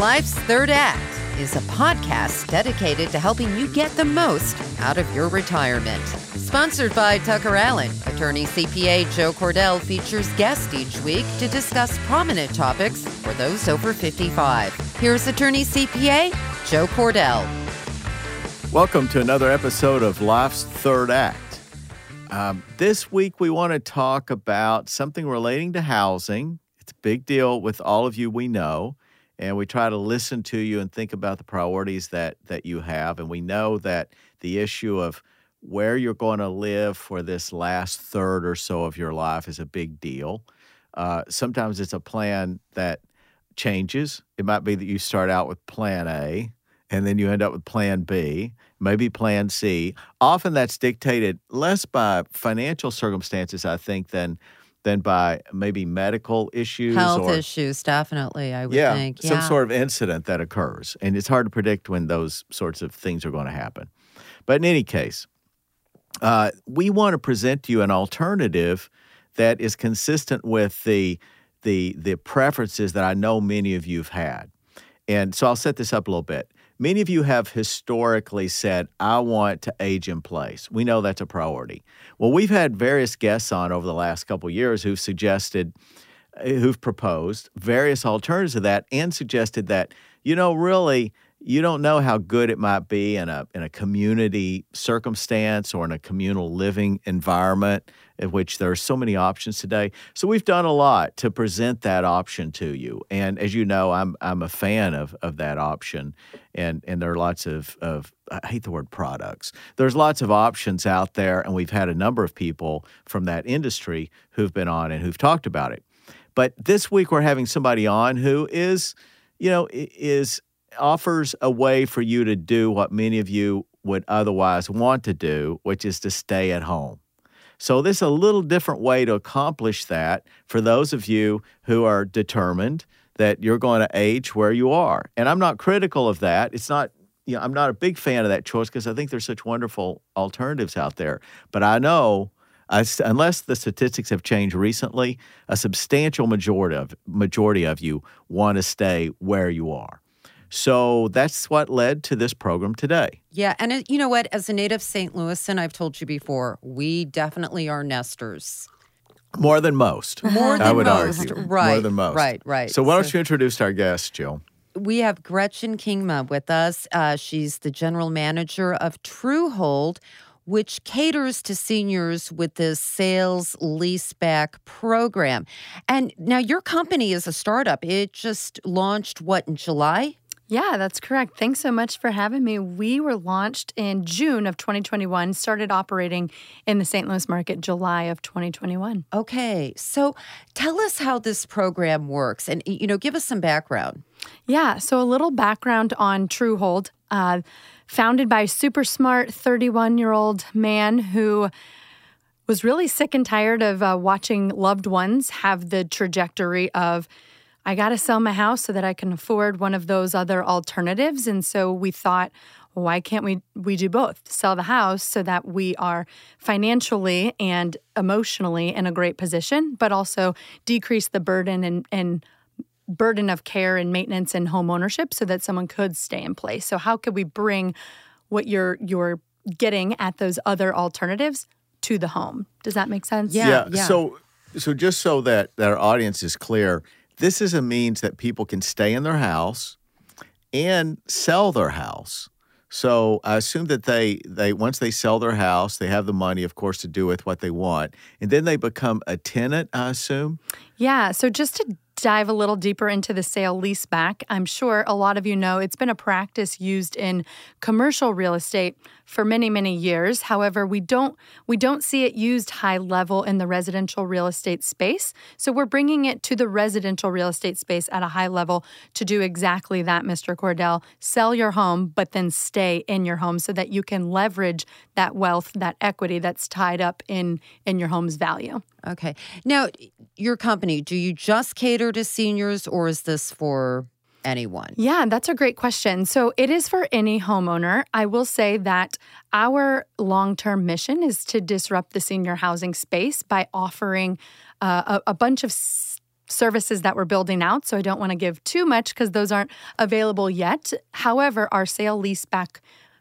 Life's Third Act is a podcast dedicated to helping you get the most out of your retirement. Sponsored by Tucker Allen, attorney CPA Joe Cordell features guests each week to discuss prominent topics for those over 55. Here's attorney CPA Joe Cordell. Welcome to another episode of Life's Third Act. Um, this week, we want to talk about something relating to housing. It's a big deal with all of you we know and we try to listen to you and think about the priorities that that you have and we know that the issue of where you're going to live for this last third or so of your life is a big deal. Uh, sometimes it's a plan that changes. It might be that you start out with plan a and then you end up with plan b maybe plan c. Often that's dictated less by financial circumstances i think than than by maybe medical issues Health or issues, definitely, I would yeah, think. some sort of incident that occurs. And it's hard to predict when those sorts of things are going to happen. But in any case, uh, we want to present to you an alternative that is consistent with the the the preferences that I know many of you have had. And so I'll set this up a little bit. Many of you have historically said, I want to age in place. We know that's a priority. Well, we've had various guests on over the last couple years who've suggested, uh, who've proposed various alternatives to that and suggested that, you know, really, you don't know how good it might be in a in a community circumstance or in a communal living environment in which there are so many options today. So we've done a lot to present that option to you. And as you know, I'm I'm a fan of of that option. And and there are lots of of I hate the word products. There's lots of options out there, and we've had a number of people from that industry who've been on and who've talked about it. But this week we're having somebody on who is, you know, is offers a way for you to do what many of you would otherwise want to do, which is to stay at home. So, this is a little different way to accomplish that for those of you who are determined that you're going to age where you are. And I'm not critical of that. It's not, you know, I'm not a big fan of that choice because I think there's such wonderful alternatives out there. But I know, s unless the statistics have changed recently, a substantial majority of majority of you want to stay where you are. So that's what led to this program today. Yeah, and it, you know what? As a native St. Louisan, I've told you before, we definitely are nesters. More than most. More than I would most, argue. right? More than most. Right, right. So why don't you introduce our guest, Jill? we have Gretchen Kingma with us. Uh, she's the general manager of Truehold, which caters to seniors with this sales leaseback program. And now your company is a startup. It just launched what in July? Yeah, that's correct. Thanks so much for having me. We were launched in June of 2021, started operating in the St. Louis market July of 2021. Okay, so tell us how this program works, and you know, give us some background. Yeah, so a little background on Truehold. Uh, founded by a super smart 31 year old man who was really sick and tired of uh, watching loved ones have the trajectory of I got to sell my house so that I can afford one of those other alternatives. And so we thought, why can't we we do both? Sell the house so that we are financially and emotionally in a great position, but also decrease the burden and and burden of care and maintenance and home ownership so that someone could stay in place. So how could we bring what you're you're getting at those other alternatives to the home? Does that make sense? Yeah. So so just so that, that our audience is clear, this is a means that people can stay in their house and sell their house. So I assume that they they once they sell their house, they have the money, of course, to do with what they want, and then they become a tenant. I assume. Yeah. So just to dive a little deeper into the sale leaseback, I'm sure a lot of you know it's been a practice used in commercial real estate for many many years. However, we don't we don't see it used high level in the residential real estate space. So we're bringing it to the residential real estate space at a high level to do exactly that, Mr. Cordell. Sell your home, but then stay in your home so that you can leverage that wealth, that equity that's tied up in in your home's value. Okay. Now, your company, do you just cater to seniors or is this for anyone? Yeah, that's a great question. So it is for any homeowner. I will say that our long term mission is to disrupt the senior housing space by offering uh, a, a bunch of services that we're building out. So I don't want to give too much because those aren't available yet. However, our sale leaseback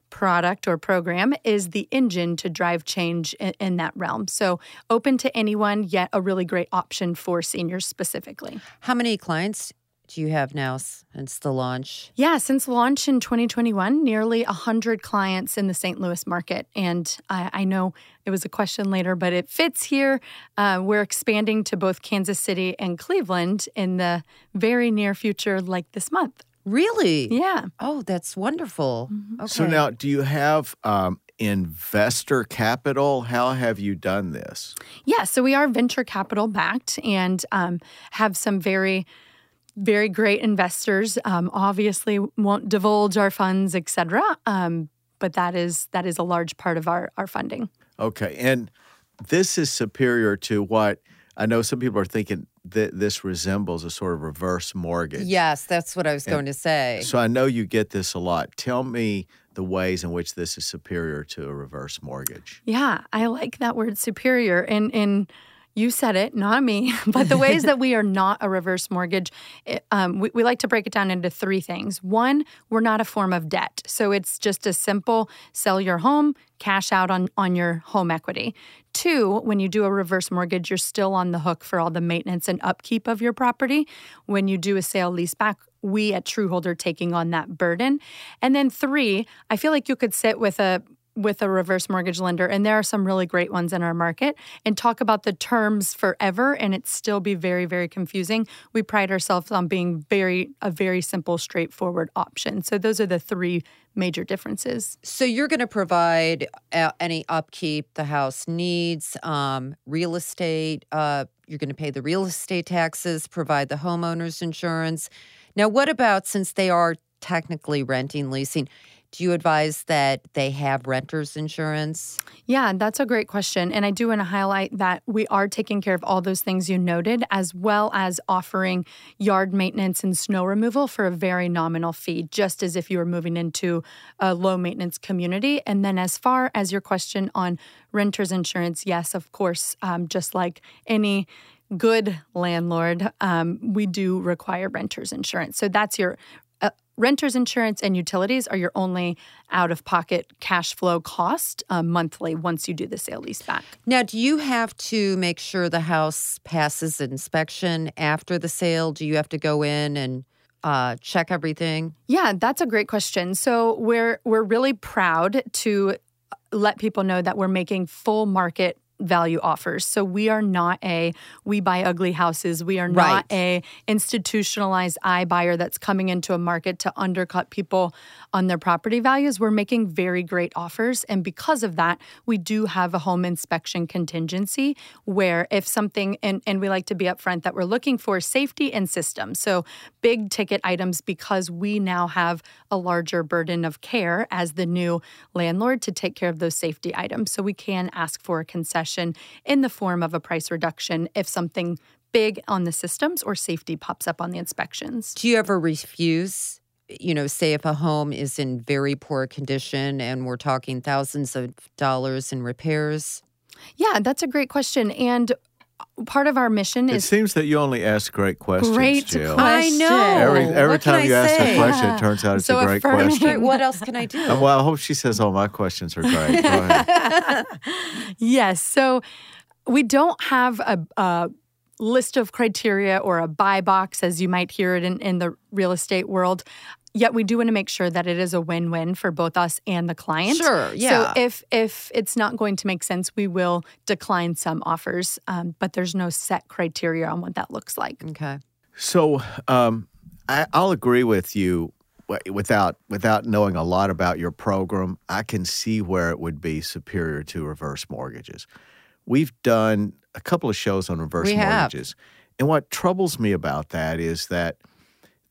product or program is the engine to drive change in, in, that realm. So, open to anyone, yet a really great option for seniors specifically. How many clients do you have now since the launch? Yeah, since launch in 2021, nearly 100 clients in the St. Louis market. And I, I know it was a question later, but it fits here. Uh, we're expanding to both Kansas City and Cleveland in the very near future, like this month. Really? Yeah. Oh, that's wonderful. Mm-hmm. Okay. So now, do you have um, investor capital? How have you done this? Yeah, so we are venture capital backed and um, have some very very great investors. Um, obviously, won't divulge our funds, etc. Um, but that is that is a large part of our our funding. Okay, and this is superior to what I know. Some people are thinking that this resembles a sort of reverse mortgage. Yes, that's what I was and going to say. So I know you get this a lot. Tell me the ways in which this is superior to a reverse mortgage. Yeah, I like that word superior. And in you said it, not me, but the ways that we are not a reverse mortgage, it, um, we, we like to break it down into three things. One, we're not a form of debt. So it's just a simple sell your home, cash out on, on your home equity. Two, when you do a reverse mortgage, you're still on the hook for all the maintenance and upkeep of your property. When you do a sale leaseback, we at Truehold are taking on that burden. And then three, I feel like you could sit with a with a reverse mortgage lender, and there are some really great ones in our market, and talk about the terms forever, and it still be very, very confusing. We pride ourselves on being very a very simple, straightforward option. So those are the three major differences. So you're going to provide uh, any upkeep the house needs, um, real estate. Uh, you're going to pay the real estate taxes, provide the homeowners insurance. Now, what about since they are technically renting, leasing? Do you advise that they have renter's insurance? Yeah, that's a great question. And I do want to highlight that we are taking care of all those things you noted, as well as offering yard maintenance and snow removal for a very nominal fee, just as if you were moving into a low maintenance community. And then, as far as your question on renter's insurance, yes, of course, um, just like any good landlord, um, we do require renter's insurance. So that's your renter's insurance and utilities are your only out of pocket cash flow cost uh, monthly once you do the sale lease back. Now, do you have to make sure the house passes inspection after the sale? Do you have to go in and uh, check everything? Yeah, that's a great question. So we're we're really proud to let people know that we're making full market value offers. So we are not a we buy ugly houses. We are not a institutionalized iBuyer that's coming into a market to undercut people on their property values. We're making very great offers and because of that, we do have a home inspection contingency where if something and and we like to be upfront that we're looking for safety and systems. So big ticket items because we now have a larger burden of care as the new landlord to take care of those safety items. So we can ask for a concession concession in the form of a price reduction if something big on the systems or safety pops up on the inspections. Do you ever refuse? You know, say if a home is in very poor condition and we're talking thousands of dollars in repairs? Yeah, that's a great question. And part of our mission is. It seems that you only ask great questions. Great Jill. I know. Every, every what time you I ask say? a question, it turns out it's so a great affirming. question. What else can I do? well, I hope she says, "Oh, my questions are great." Go ahead. yes. So we don't have a, a, list of criteria or a buy box as you might hear it in, in the real estate world. Yet we do want to make sure that it is a win-win for both us and the client. Sure, yeah. So if if it's not going to make sense, we will decline some offers. Um, but there's no set criteria on what that looks like. Okay. So um, I, I'll agree with you without without knowing a lot about your program, I can see where it would be superior to reverse mortgages. We've done a couple of shows on reverse we mortgages. Have. And what troubles me about that is that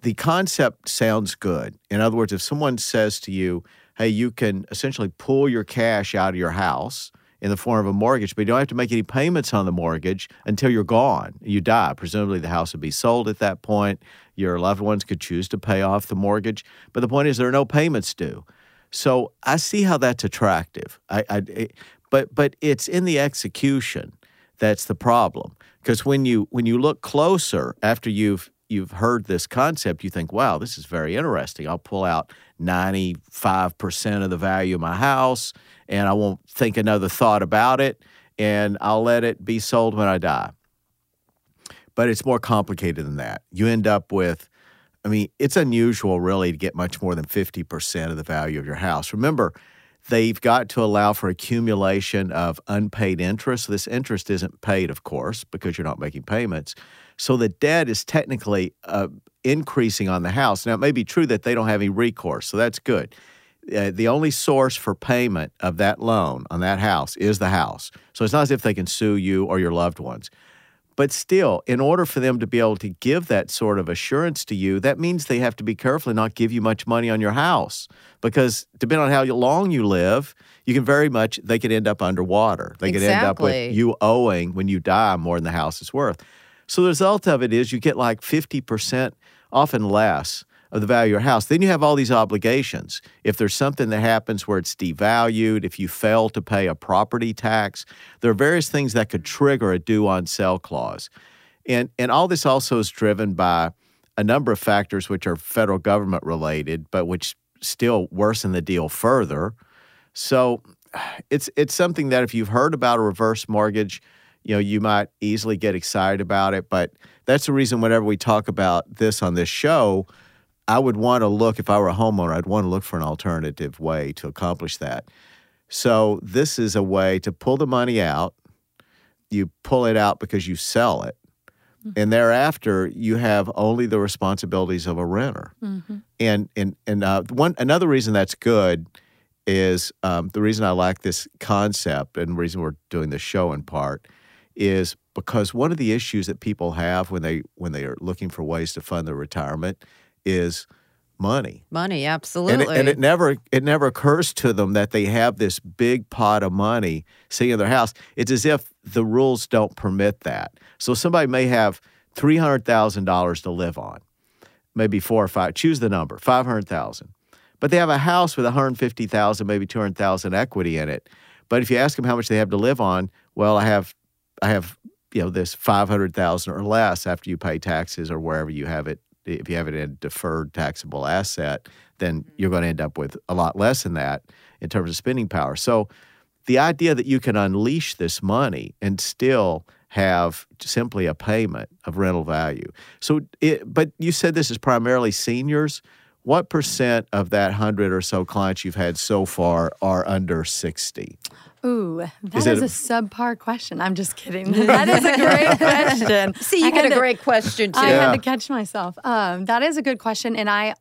the concept sounds good. In other words, if someone says to you, hey, you can essentially pull your cash out of your house in the form of a mortgage, but you don't have to make any payments on the mortgage until you're gone. You die. Presumably, the house would be sold at that point. Your loved ones could choose to pay off the mortgage. But the point is, there are no payments due. So I see how that's attractive. I, I, but but it's in the execution that's the problem. Because when you when you look closer after you've you've heard this concept, you think, wow, this is very interesting. I'll pull out 95% of the value of my house and I won't think another thought about it and I'll let it be sold when I die. But it's more complicated than that. You end up with, I mean, it's unusual really to get much more than 50% of the value of your house. Remember, they've got to allow for accumulation of unpaid interest. This interest isn't paid, of course, because you're not making payments. So the debt is technically uh, increasing on the house. Now, it may be true that they don't have any recourse, so that's good. Uh, the only source for payment of that loan on that house is the house. So it's not as if they can sue you or your loved ones. But still, in order for them to be able to give that sort of assurance to you, that means they have to be careful and not give you much money on your house. Because depending on how long you live, you can very much, they could end up underwater. They could end up with you owing when you die more than the house is worth. So the result of it is you get like 50%, often less, of the value of your house. Then you have all these obligations. If there's something that happens where it's devalued, if you fail to pay a property tax, there are various things that could trigger a due on sale clause. And, and all this also is driven by a number of factors which are federal government related, but which still worsen the deal further. So it's it's something that if you've heard about a reverse mortgage, you know, you might easily get excited about it. But that's the reason whenever we talk about this on this show, I would want to look, if I were a homeowner, I'd want to look for an alternative way to accomplish that. So this is a way to pull the money out. You pull it out because you sell it. Mm-hmm. And thereafter, you have only the responsibilities of a renter. Mm-hmm. And and and uh, one another reason that's good is um, the reason I like this concept and the reason we're doing this show in part is because one of the issues that people have when they when they are looking for ways to fund their retirement is money. Money, absolutely. And it, and it, never it never occurs to them that they have this big pot of money sitting in their house. It's as if the rules don't permit that. So somebody may have three hundred thousand dollars to live on, maybe four or five. Choose the number, five hundred thousand. But they have a house with one hundred fifty thousand, maybe two hundred thousand equity in it. But if you ask them how much they have to live on, well, I have I have you know this five hundred thousand or less after you pay taxes or wherever you have it. If you have it in a deferred taxable asset, then mm-hmm. you're going to end up with a lot less than that in terms of spending power. So the idea that you can unleash this money and still have simply a payment of rental value. So, it, but you said this is primarily seniors. What percent of that hundred or so clients you've had so far are under sixty? Ooh, that is, is a, a subpar question. I'm just kidding. that is a great question. See, you I get a to, great question too. I yeah. had to catch myself. Um, that is a good question, and I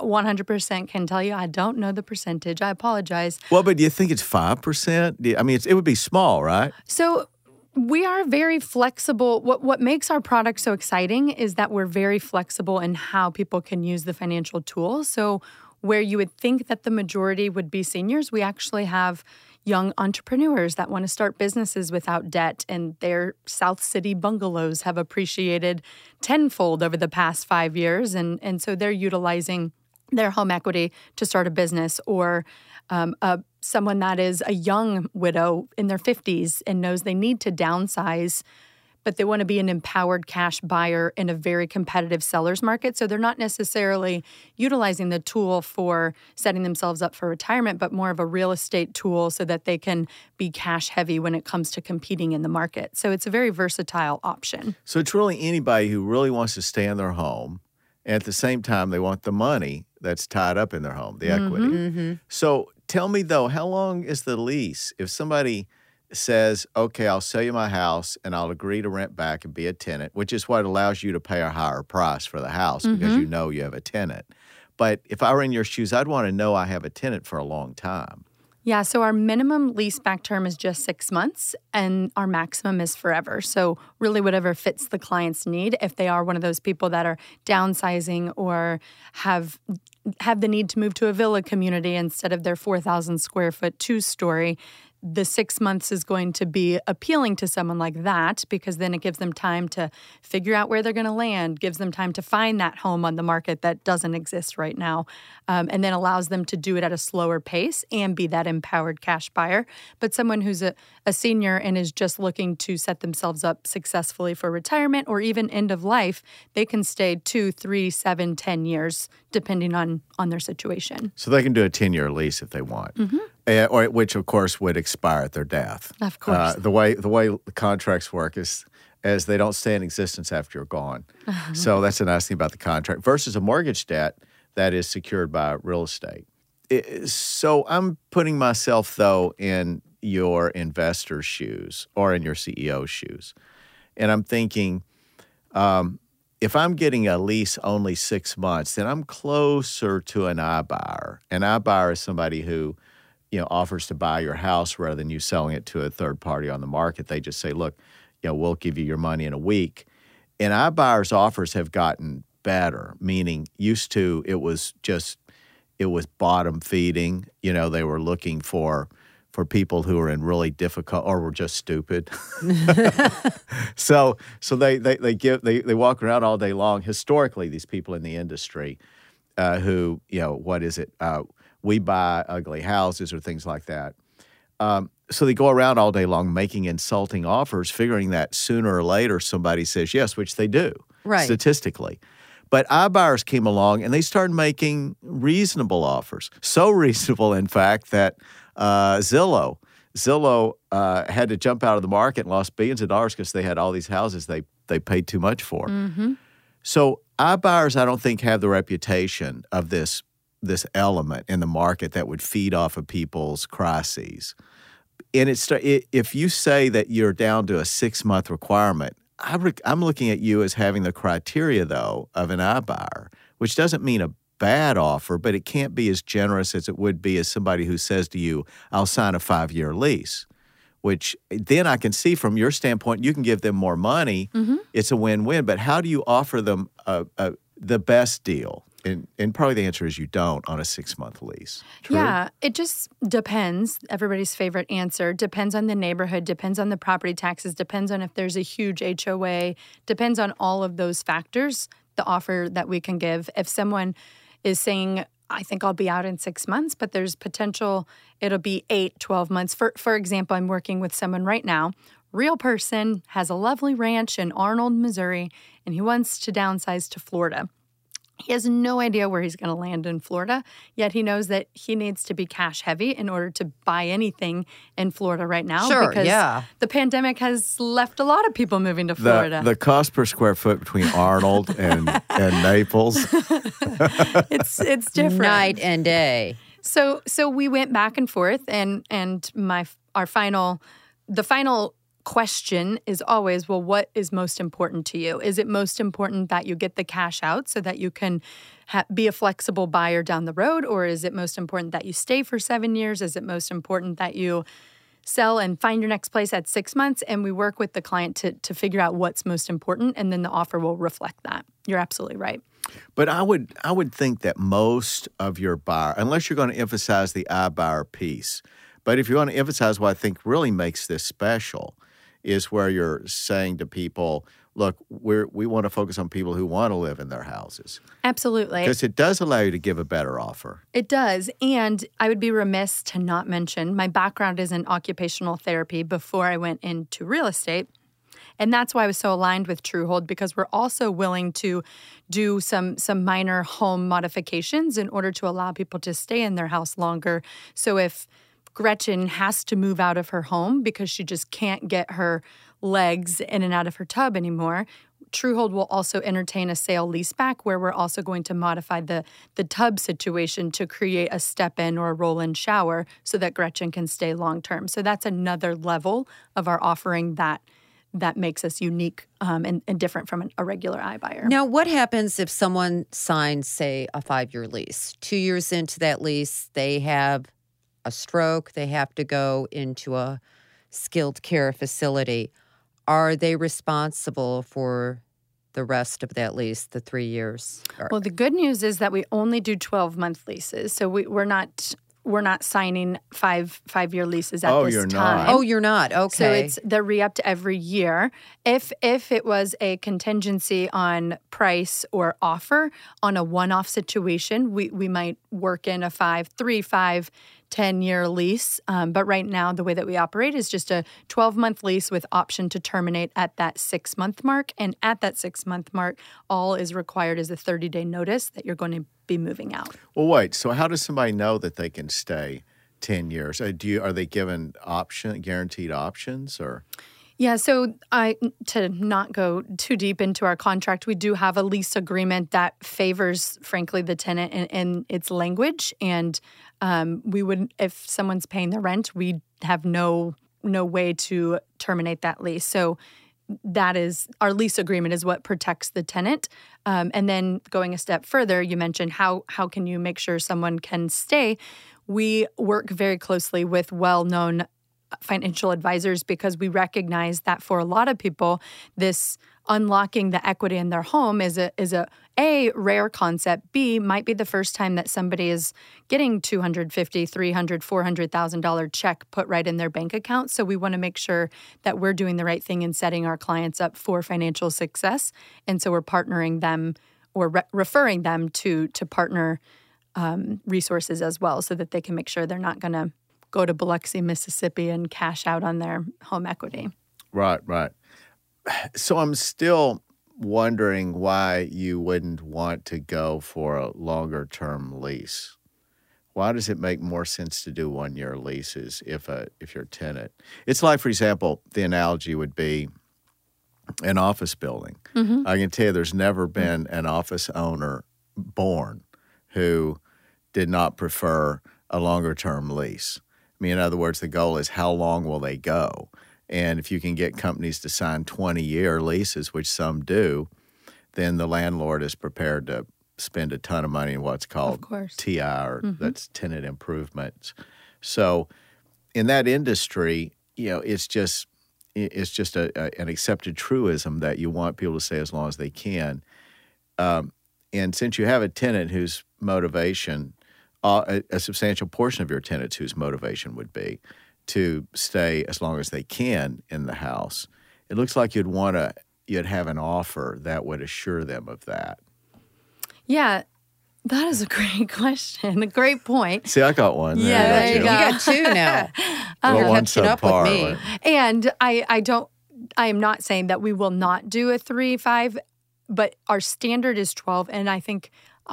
100% can tell you I don't know the percentage. I apologize. Well, but do you think it's 5%? I mean, it would be small, right? So we are very flexible. What what makes our product so exciting is that we're very flexible in how people can use the financial tools. So where you would think that the majority would be seniors, we actually have young entrepreneurs that want to start businesses without debt, and their South City bungalows have appreciated tenfold over the past five years. And, and so they're utilizing their home equity to start a business or um, a, someone that is a young widow in their 50s and knows they need to downsize but they want to be an empowered cash buyer in a very competitive seller's market. So they're not necessarily utilizing the tool for setting themselves up for retirement, but more of a real estate tool so that they can be cash heavy when it comes to competing in the market. So it's a very versatile option. So it's really anybody who really wants to stay in their home. And at the same time, they want the money that's tied up in their home, the mm-hmm. equity. Mm-hmm. So tell me though, how long is the lease? If somebody says, okay, I'll sell you my house and I'll agree to rent back and be a tenant, which is what allows you to pay a higher price for the house mm-hmm. because you know you have a tenant. But if I were in your shoes, I'd want to know I have a tenant for a long time. Yeah, so our minimum lease back term is just six months and our maximum is forever. So, really, whatever fits the client's need. If they are one of those people that are downsizing or have have the need to move to a villa community instead of their 4,000 square foot two story, the six months is going to be appealing to someone like that because then it gives them time to figure out where they're going to land, gives them time to find that home on the market that doesn't exist right now, um, and then allows them to do it at a slower pace and be that empowered cash buyer. But someone who's a, a senior and is just looking to set themselves up successfully for retirement or even end of life, they can stay two, three, seven, ten years depending on on their situation. So they can do a ten year lease if they want. Mm-hmm. Uh, or which of course would expire at their death. Of course. Uh, the way the way the contracts work is as they don't stay in existence after you're gone. So that's a nice thing about the contract versus a mortgage debt that is secured by real estate. It- so I'm putting myself though in your investor's shoes or in your CEO's shoes, and I'm thinking. Um, if I'm getting a lease only six months, then I'm closer to an iBuyer. An iBuyer is somebody who, you know, offers to buy your house rather than you selling it to a third party on the market. They just say, look, you know, we'll give you your money in a week. And iBuyers offers have gotten better, meaning used to it was just it was bottom feeding. You know, they were looking for for people who were in really difficult or were just stupid. so so they, they they give they, they walk around all day long. Historically, these people in the industry uh, who you know what is it? Uh, we buy ugly houses or things like that. Um, so they go around all day long making insulting offers, figuring that sooner or later somebody says yes, which they do Right. statistically. But iBuyers came along and they started making reasonable offers. So reasonable, in fact, that uh, Zillow, Zillow uh, had to jump out of the market and lost billions of dollars because they had all these houses they they paid too much for. So iBuyers, I don't think, have the reputation of this this element in the market that would feed off of people's crises. And it's it, if you say that you're down to a six month requirement, I re, I'm looking at you as having the criteria though of an iBuyer, which doesn't mean a bad offer, but it can't be as generous as it would be as somebody who says to you, "I'll sign a five year lease." Which eh, then I can see from your standpoint, you can give them more money. Mm-hmm. It's a win win. But how do you offer them a, a, the best deal? And, and probably the answer is you don't on a six month lease. True? Yeah, it just depends. Everybody's favorite answer depends on the neighborhood, depends on the property taxes, depends on if there's a huge HOA, depends on all of those factors. The offer that we can give. If someone is saying, I think I'll be out in six months, but there's potential it'll be eight, 12 months. For, for example, I'm working with someone right now, real person, has a lovely ranch in Arnold, Missouri, and he wants to downsize to Florida. He has no idea where he's going to land in Florida, yet he knows that he needs to be cash heavy in order to buy anything in Florida right now. Sure, because yeah. the pandemic has left a lot of people moving to The, Florida. the cost per square foot between Arnold and, and Naples. it's it's different. Night and day. So so we went back and forth, and and my our final the final question is always well what is most important to you? Is it most important that you get the cash out so that you can ha- be a flexible buyer down the road? Or is it most important that you stay for seven years? Is it most important that you sell and find your next place at six months? And we work with the client to, to figure out what's most important and then the offer will reflect that. You're absolutely right. But I would I would think that most of your buyer, unless you're going to emphasize the iBuyer piece, but if you want to emphasize what I think really makes this special, is where you're saying to people, look, we're we want to focus on people who want to live in their houses absolutely because it does allow you to give a better offer. It does. And I would be remiss to not mention my background is in occupational therapy before I went into real estate. And that's why I was so aligned with Truehold because we're also willing to do some some minor home modifications in order to allow people to stay in their house longer. So if Gretchen has to move out of her home because she just can't get her legs in and out of her tub anymore. Truehold will also entertain a sale leaseback where we're also going to modify the the tub situation to create a step in or a roll in shower so that Gretchen can stay long term. So that's another level of our offering that that makes us unique um, and, and different from an, a regular iBuyer. Now, what happens if someone signs, say, a five year lease? Two years into that lease, they have a stroke, they have to go into a skilled care facility. Are they responsible for the rest of that lease, the three years? Well, the good news is that we only do 12 month leases. So we, we're not we're not signing five five year leases at Oh, this you're not. time. Oh, you're not. Okay. So it's they're re-upped every year. If if it was a contingency on price or offer on a one-off situation, we we might work in a five, three, five, 10 year lease. Um, but right now, the way that we operate is just a 12 month lease with option to terminate at that six month mark. And at that six month mark, all is required is a 30 day notice that you're going to be moving out. Well, wait. So how does somebody know that they can stay ten years? Uh, Do you are they given option guaranteed options or? Yeah, so I to not go too deep into our contract, we do have a lease agreement that favors, frankly, the tenant in, in its language, and um, we would, if someone's paying the rent, we have no no way to terminate that lease. So that is our lease agreement is what protects the tenant. Um, and then going a step further, you mentioned how how can you make sure someone can stay? We work very closely with well known financial advisors because we recognize that for a lot of people this unlocking the equity in their home is a is a a rare concept b might be the first time that somebody is getting 250 300 400,000 dollar check put right in their bank account. So we want to make sure that we're doing the right thing in setting our clients up for financial success. And so we're partnering them or re- referring them to to partner um, resources as well so that they can make sure they're not going to go to Biloxi, Mississippi and cash out on their home equity. Right, right. So I'm still wondering why you wouldn't want to go for a longer term lease. Why does it make more sense to do one year leases if a if you're a tenant? It's like, for example, the analogy would be an office building. Mm-hmm. I can tell you there's never mm-hmm. been an office owner born who did not prefer a longer term lease. I mean, in other words, the goal is how long will they go? And if you can get companies to sign 20 year leases, which some do, then the landlord is prepared to spend a ton of money in what's called. TI, or that's tenant improvements. So, in that industry, you know, it's just it's just a, a, an accepted truism that you want people to stay as long as they can. Um, and since you have a tenant whose motivation, uh, a, a substantial portion of your tenants whose motivation would be to stay as long as they can in the house, it looks like you'd want to you'd have an offer that would assure them of that. Yeah, that is a great question. A great point. See, I got one. Yeah, there you you go. got two now. Well, You're one catching up subpar, with me. right? And I, I don't, I am not saying that we will not do a three, five, but our standard is 12. And I think,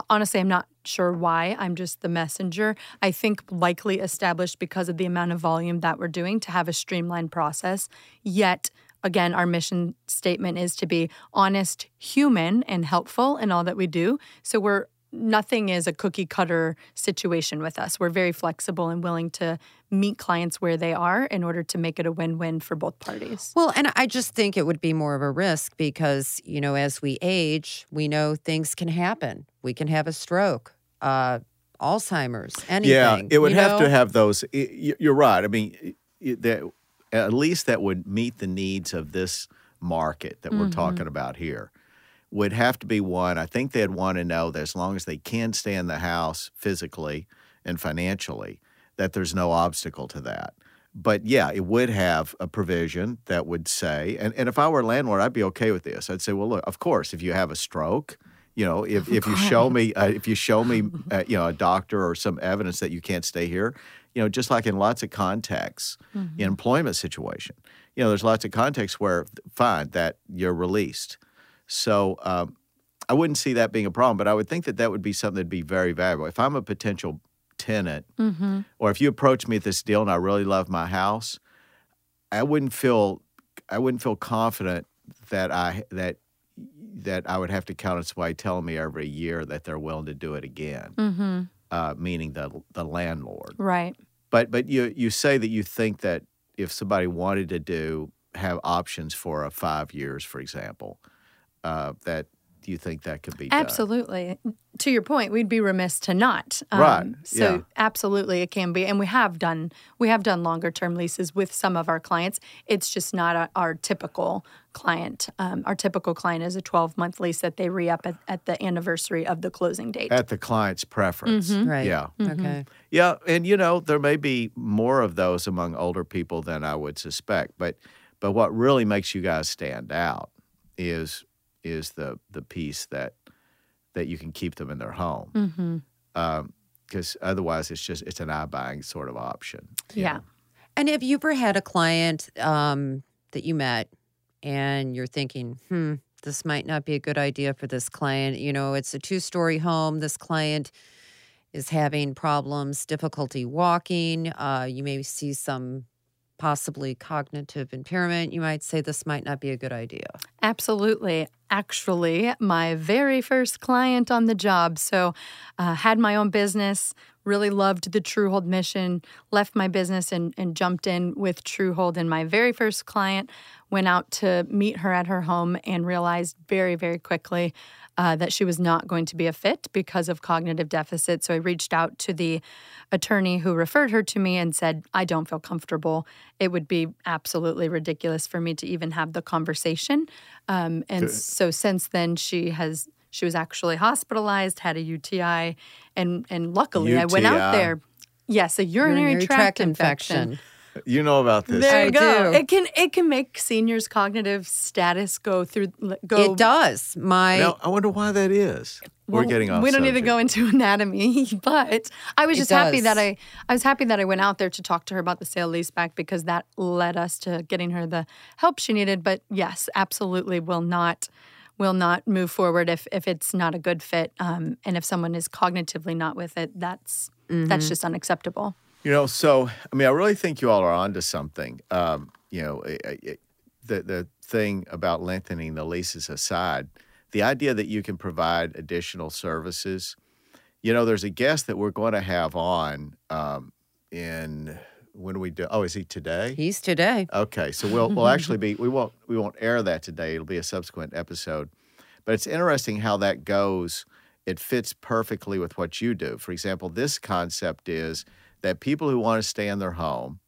honestly, I'm not sure why. I'm just the messenger. I think likely established because of the amount of volume that we're doing to have a streamlined process. Yet, again, our mission statement is to be honest, human, and helpful in all that we do. So we're nothing is a cookie cutter situation with us. We're very flexible and willing to meet clients where they are in order to make it a win win for both parties. Well, and I just think it would be more of a risk because, you know, as we age, we know things can happen. We can have a stroke, uh, Alzheimer's, anything. Yeah, it would have know? to have those. You're right. I mean, that at least that would meet the needs of this market that we're talking about here. Would have to be one. I think they'd want to know that as long as they can stay in the house physically and financially, that there's no obstacle to that. But yeah, it would have a provision that would say, and, and if I were a landlord, I'd be okay with this. I'd say, well, look, of course, if you have a stroke, you know, if, if you show me, uh, if you show me, uh, you know, a doctor or some evidence that you can't stay here, you know, just like in lots of contexts, in employment situation, you know, there's lots of contexts where fine that you're released. So um, I wouldn't see that being a problem, but I would think that that would be something that'd be very valuable. If I'm a potential tenant, or if you approach me at this deal and I really love my house, I wouldn't feel I wouldn't feel confident that I that that I would have to count on somebody telling me every year that they're willing to do it again, Mm-hmm. uh, meaning the the landlord. Right. But but you you say that you think that if somebody wanted to do have options for a five years, for example, uh, that you think that could be done? Absolutely. To your point, we'd be remiss to not. Um, Right, So yeah. absolutely, it can be, and we have done we have done longer term leases with some of our clients. It's just not a, our typical client. Um, our typical client is a 12 month lease that they re up at, at the anniversary of the closing date. At the client's preference. Right. Yeah. Okay. Yeah, and you know there may be more of those among older people than I would suspect, but but what really makes you guys stand out is is the the piece that that you can keep them in their home, Mm-hmm. because otherwise it's just it's an iBuying sort of option. yeah. know. And have you ever had a client um, that you met and you're thinking, hmm, this might not be a good idea for this client? You know, it's a two story home. This client is having problems, difficulty walking. Uh, you may see some possibly cognitive impairment. You might say this might not be a good idea. Absolutely. Actually, my very first client on the job. So, uh, had my own business, really loved the Truehold mission, left my business and, and jumped in with Truehold. And my very first client went out to meet her at her home and realized very, very quickly uh, that she was not going to be a fit because of cognitive deficit. So I reached out to the attorney who referred her to me and said, I don't feel comfortable. It would be absolutely ridiculous for me to even have the conversation. Um, and so since then, she has. She was actually hospitalized, had a UTI, and and luckily I went out there. Yes, a urinary, Urinary tract, infection. You know about this. There you go. do. It can it can make seniors' cognitive status go through go. It does. My Now I wonder why that is. We're Well, getting off. We don't need to go into anatomy, but I was just happy that. I I was happy that I went out there to talk to her about the sale leaseback because that led us to getting her the help she needed. But yes, absolutely will not will not move forward if if it's not a good fit, um, and if someone is cognitively not with it, that's that's just unacceptable. You know, so I mean, I really think you all are onto something. Um, you know, it, it, the the thing about lengthening the leases aside, the idea that you can provide additional services. You know, there's a guest that we're going to have on um, in when do we do? Oh, is he today? he's today. Okay, so we'll we'll actually be we won't we won't air that today. It'll be a subsequent episode. But it's interesting how that goes. It fits perfectly with what you do. For example, this concept is that people who want to stay in their home,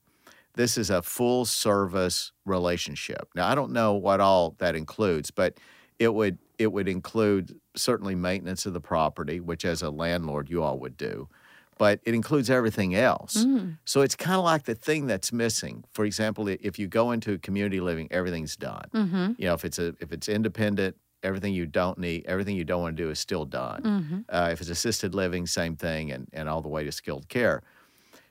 this is a full service relationship. Now, I don't know what all that includes, but it would it would include certainly maintenance of the property, which as a landlord you all would do but it includes everything else. Mm. So it's kind of like the thing that's missing. For example, if you go into community living, everything's done. Mm-hmm. You know, if it's a if it's independent, everything you don't need, everything you don't want to do is still done. Mm-hmm. Uh, if it's assisted living, same thing, and and all the way to skilled care.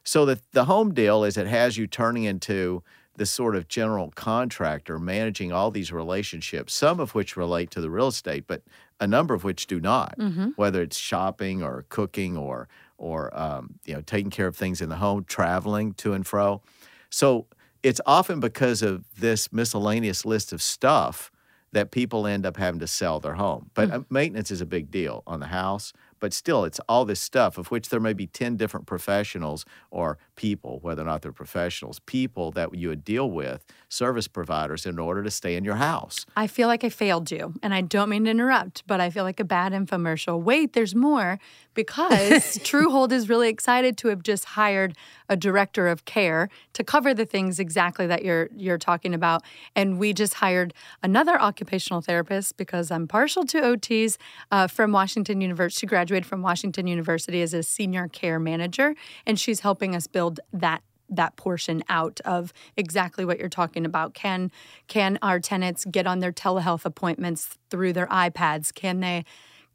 So the the home deal is it has you turning into this sort of general contractor managing all these relationships, some of which relate to the real estate, but a number of which do not. Mm-hmm. Whether it's shopping or cooking or or um, you know taking care of things in the home, traveling to and fro. So it's often because of this miscellaneous list of stuff that people end up having to sell their home. But uh, maintenance is a big deal on the house. But still, it's all this stuff of which there may be 10 different professionals or people, whether or not they're professionals, people that you would deal with, service providers, in order to stay in your house. I feel like I failed you, and I don't mean to interrupt, but I feel like a bad infomercial. Wait, there's more because Truehold is really excited to have just hired a director of care to cover the things exactly that you're you're talking about, and we just hired another occupational therapist because I'm partial to OTs uh, from Washington University. She graduated from Washington University as a senior care manager, and she's helping us build that that portion out of exactly what you're talking about. Can can our tenants get on their telehealth appointments through their iPads? Can they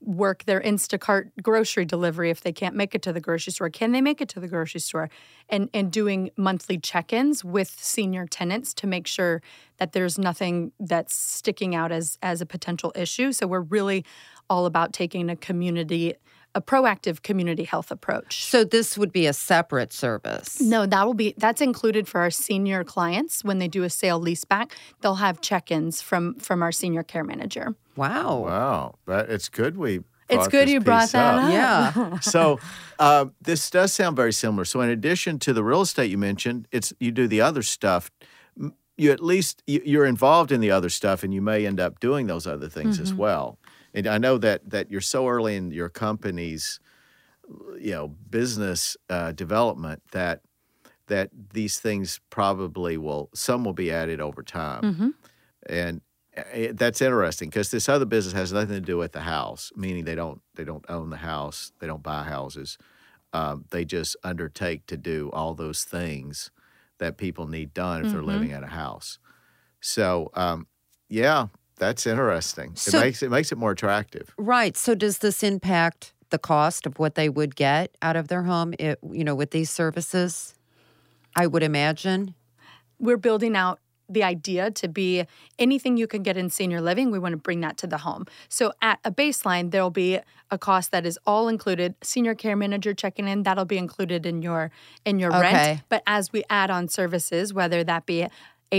work their Instacart grocery delivery if they can't make it to the grocery store? Can they make it to the grocery store? And and doing monthly check-ins with senior tenants to make sure that there's nothing that's sticking out as as a potential issue. So we're really all about taking a community a proactive community health approach. So this would be a separate service. No, that will be that's included for our senior clients when they do a sale leaseback. They'll have check-ins from from our senior care manager. Wow. Wow, but it's good we. It's good you brought that up. Yeah. so uh, this does sound very similar. So in addition to the real estate you mentioned, it's you do the other stuff. You at least you- you're involved in the other stuff, and you may end up doing those other things as well. And I know that that you're so early in your company's, you know, business uh, development that that these things probably will some will be added over time, Mm-hmm. and uh, that's interesting because this other business has nothing to do with the house, meaning they don't they don't own the house, they don't buy houses, um, they just undertake to do all those things that people need done if they're Mm-hmm. living at a house. So, um, yeah, that's interesting. So- it makes it makes it more attractive. Right. So does this impact the cost of what they would get out of their home, it, you know, with these services? I would imagine. we're building out the idea to be anything you can get in senior living, we want to bring that to the home. So at a baseline, there'll be a cost that is all included. Senior care manager checking in, that'll be included in your in your Okay. rent. But as we add on services, whether that be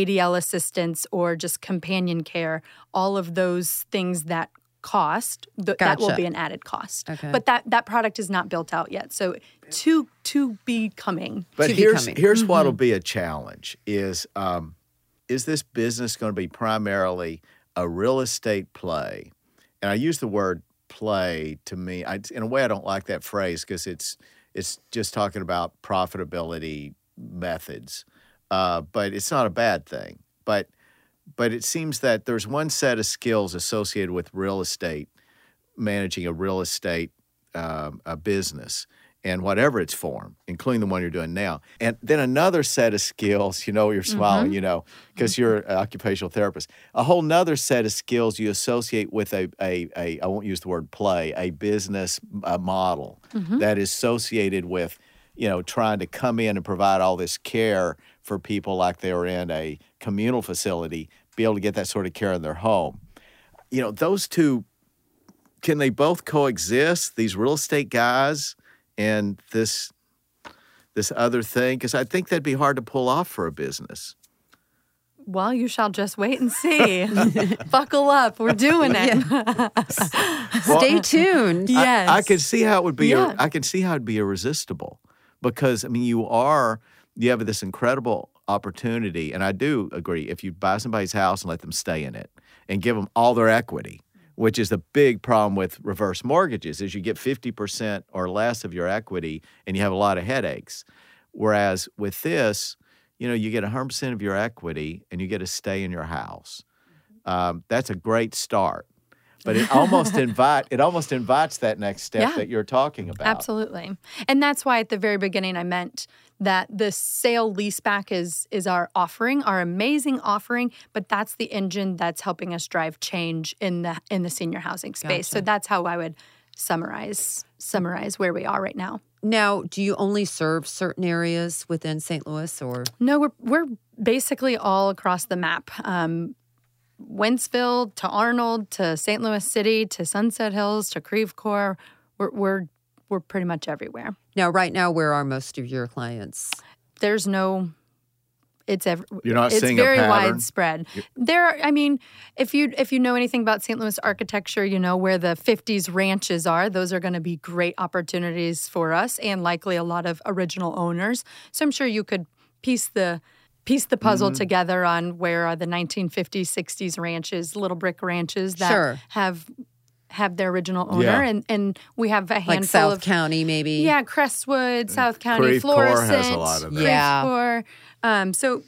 ADL assistance or just companion care, all of those things that cost th- that will be an added cost. Okay. But that that product is not built out yet. So to to be coming. But to be here's coming. here's what'll be a challenge is um, is this business going to be primarily a real estate play? And I use the word play to me. I, in a way, I don't like that phrase because it's it's just talking about profitability methods. Uh, but it's not a bad thing. But but it seems that there's one set of skills associated with real estate, managing a real estate um, a business and whatever its form, including the one you're doing now. And then another set of skills, you know, you're smiling, you know, because you're an occupational therapist. A whole nother set of skills you associate with a, a, a I won't use the word play, a business uh, model that is associated with, you know, trying to come in and provide all this care for people like they were in a communal facility, be able to get that sort of care in their home. You know, those two can they both coexist? These real estate guys and this this other thing, because I think that'd be hard to pull off for a business. Well, you shall just wait and see. Buckle up. We're doing it. Stay tuned. yes. I, I could see how it would be. Yeah. I can see how it'd be irresistible, because I mean, you are you have this incredible opportunity, and I do agree. If you buy somebody's house and let them stay in it, and give them all their equity, which is the big problem with reverse mortgages, is you get fifty percent or less of your equity, and you have a lot of headaches. Whereas with this, you know, you get hundred percent of your equity, and you get to stay in your house. Um, that's a great start. But it almost invite it almost invites that next step Yeah. that you're talking about. Absolutely. And that's why at the very beginning I meant that the sale leaseback is is our offering, our amazing offering, but that's the engine that's helping us drive change in the in the senior housing space. So that's how I would summarize summarize where we are right now. Now, do you only serve certain areas within St. Louis or? No, we're we're basically all across the map. Um, Wentzville to Arnold to St. Louis City to Sunset Hills to Creve Coeur. We're we're we're pretty much everywhere. Now, right now, where are most of your clients? There's no. It's ev- You're not it's seeing a very pattern? widespread. There, are, I mean, if you if you know anything about St. Louis architecture, you know where the '50s ranches are. Those are going to be great opportunities for us, and likely a lot of original owners. So I'm sure you could piece the piece the puzzle Mm-hmm. together on where are the 1950s, 60s ranches, little brick ranches that Sure. have have their original owner, Yeah. and and we have a handful Like South of County, maybe? yeah, Crestwood, South County, Creve Coeur Florissant, has a lot of that. Yeah. Creve Um, so,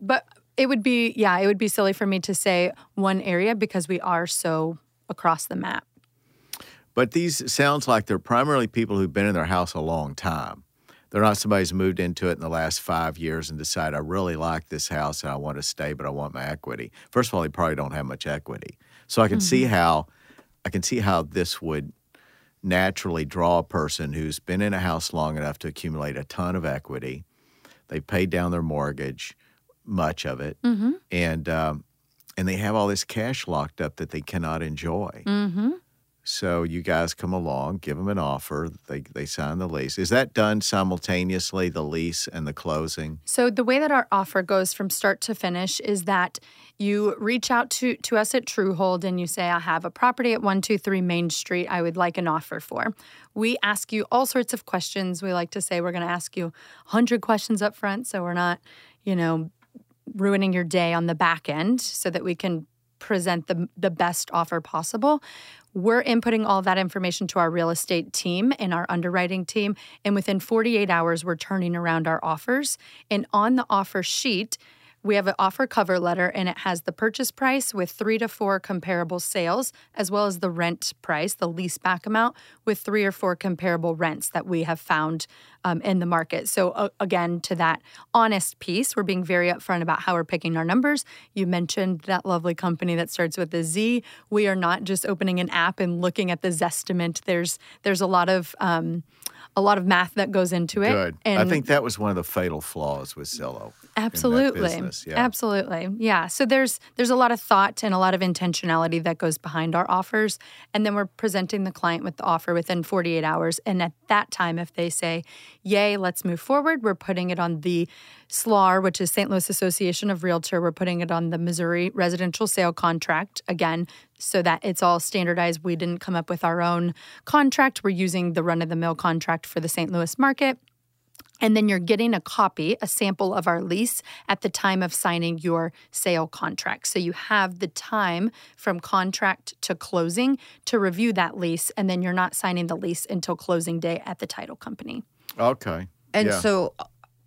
but it would be yeah, it would be silly for me to say one area because we are so across the map. But these sounds like they're primarily people who've been in their house a long time. They're not somebody who's moved into it in the last five years and decide I really like this house and I want to stay, but I want my equity. First of all, they probably don't have much equity, so I can see how I can see how this would naturally draw a person who's been in a house long enough to accumulate a ton of equity. They paid down their mortgage, much of it, and um, and they have all this cash locked up that they cannot enjoy. Mm-hmm. So you guys come along, give them an offer, they they sign the lease. Is that done simultaneously, the lease and the closing? So the way that our offer goes from start to finish is that you reach out to, to us at Truehold and you say, I have a property at 123 Main Street I would like an offer for. We ask you all sorts of questions. We like to say we're going to ask you 100 questions up front so we're not, you know, ruining your day on the back end so that we can present the the best offer possible. We're inputting all that information to our real estate team and our underwriting team. And within 48 hours, we're turning around our offers. And on the offer sheet, we have an offer cover letter and it has the purchase price with three to four comparable sales, as well as the rent price, the lease back amount, with three or four comparable rents that we have found um, in the market. So, uh, again, to that honest piece, we're being very upfront about how we're picking our numbers. You mentioned that lovely company that starts with a Z. We are not just opening an app and looking at the Zestimate. There's there's a lot of um, a lot of math that goes into it. Good. I think that was one of the fatal flaws with Zillow. Absolutely. Yeah. Absolutely. Yeah. So there's there's a lot of thought and a lot of intentionality that goes behind our offers. And then we're presenting the client with the offer within 48 hours. And at that time, if they say, Yay, let's move forward, we're putting it on the SLAR, which is St. Louis Association of Realtor. We're putting it on the Missouri residential sale contract again, so that it's all standardized. We didn't come up with our own contract. We're using the run of the mill contract for the St. Louis market. And then you're getting a copy, a sample of our lease at the time of signing your sale contract. So you have the time from contract to closing to review that lease. And then you're not signing the lease until closing day at the title company. Okay. And Yeah. so,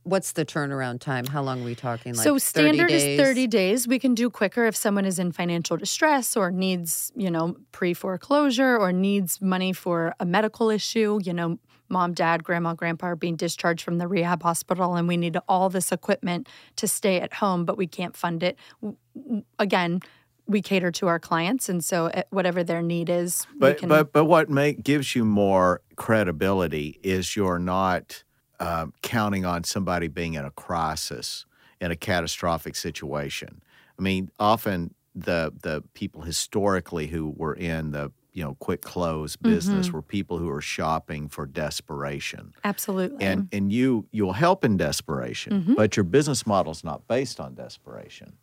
what's the turnaround time? How long are we talking? Like so 30 standard days? is 30 days. We can do quicker if someone is in financial distress or needs, you know, pre-foreclosure or needs money for a medical issue, you know, mom, dad, grandma, grandpa are being discharged from the rehab hospital and we need all this equipment to stay at home, but we can't fund it. W- w- Again, we cater to our clients and so uh, whatever their need is, we But can but but what make gives you more credibility is you're not um, counting on somebody being in a crisis in a catastrophic situation. I mean, often the the people historically who were in the you know quick close business were people who were shopping for desperation. absolutely. And and you you'll help in desperation, but your business model's not based on desperation.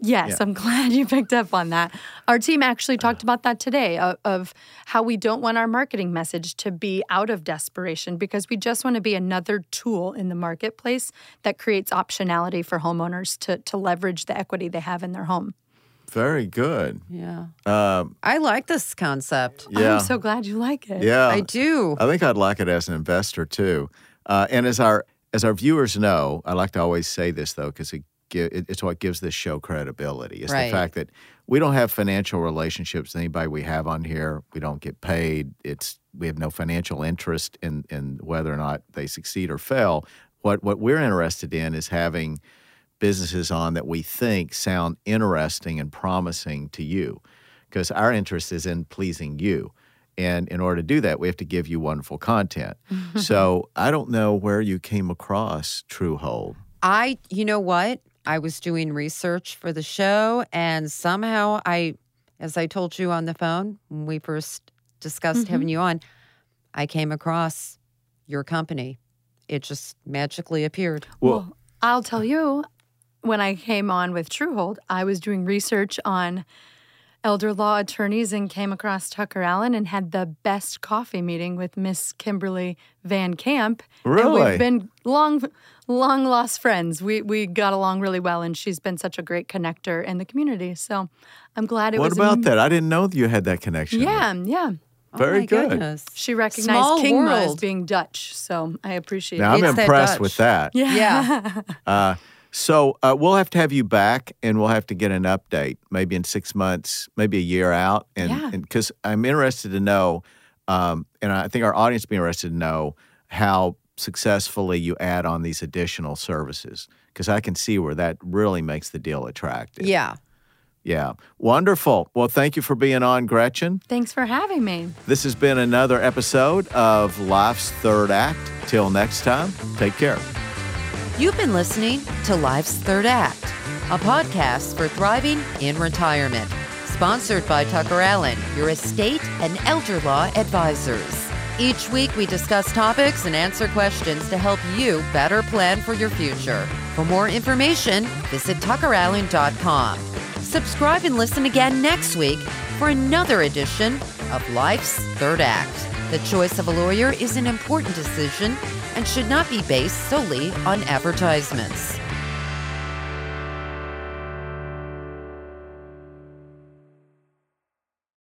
Yes, Yeah. I'm glad you picked up on that. Our team actually talked about that today of, of how we don't want our marketing message to be out of desperation because we just want to be another tool in the marketplace that creates optionality for homeowners to, to leverage the equity they have in their home. Very good. Yeah. Um, I like this concept. yeah. I'm so glad you like it. yeah. I do. I think I'd like it as an investor too. Uh, and as our as our viewers know, I like to always say this though because it, it, it's what gives this show credibility. It's Right. the fact that we don't have financial relationships with anybody we have on here. We don't get paid. It's we have no financial interest in in whether or not they succeed or fail. What what we're interested in is having businesses on that we think sound interesting and promising to you because our interest is in pleasing you. And in order to do that, we have to give you wonderful content. so I don't know where you came across Truehold. I, you know what? I was doing research for the show, and somehow I, as I told you on the phone when we first discussed mm-hmm. having you on, I came across your company. It just magically appeared. Well, I'll tell you, when I came on with Truehold, I was doing research on elder law attorneys and came across Tucker Allen and had the best coffee meeting with Miss Kimberly Van Camp. And Really? we've been long, long lost friends. We we got along really well, and she's been such a great connector in the community. So I'm glad it what was. about am- that? I didn't know you had that connection. Yeah, yeah. Very oh good. Goodness. She recognized Small Kingma as being Dutch, so I appreciate Now it. I'm It's that impressed Dutch. with that. Yeah. Yeah. Uh, so uh, we'll have to have you back, and we'll have to get an update, maybe in six months, maybe a year out, and Yeah. because I'm interested to know, um, and I think our audience will be interested to know how successfully you add on these additional services, because I can see where that really makes the deal attractive. yeah. Yeah, wonderful. Well, thank you for being on, Gretchen. Thanks for having me. This has been another episode of Life's Third Act. Till next time, take care. You've been listening to Life's Third Act, a podcast for thriving in retirement, sponsored by Tucker Allen, your estate and elder law advisors. Each week, we discuss topics and answer questions to help you better plan for your future. For more information, visit tuckerallen.com. Subscribe and listen again next week for another edition of Life's Third Act. The choice of a lawyer is an important decision and should not be based solely on advertisements.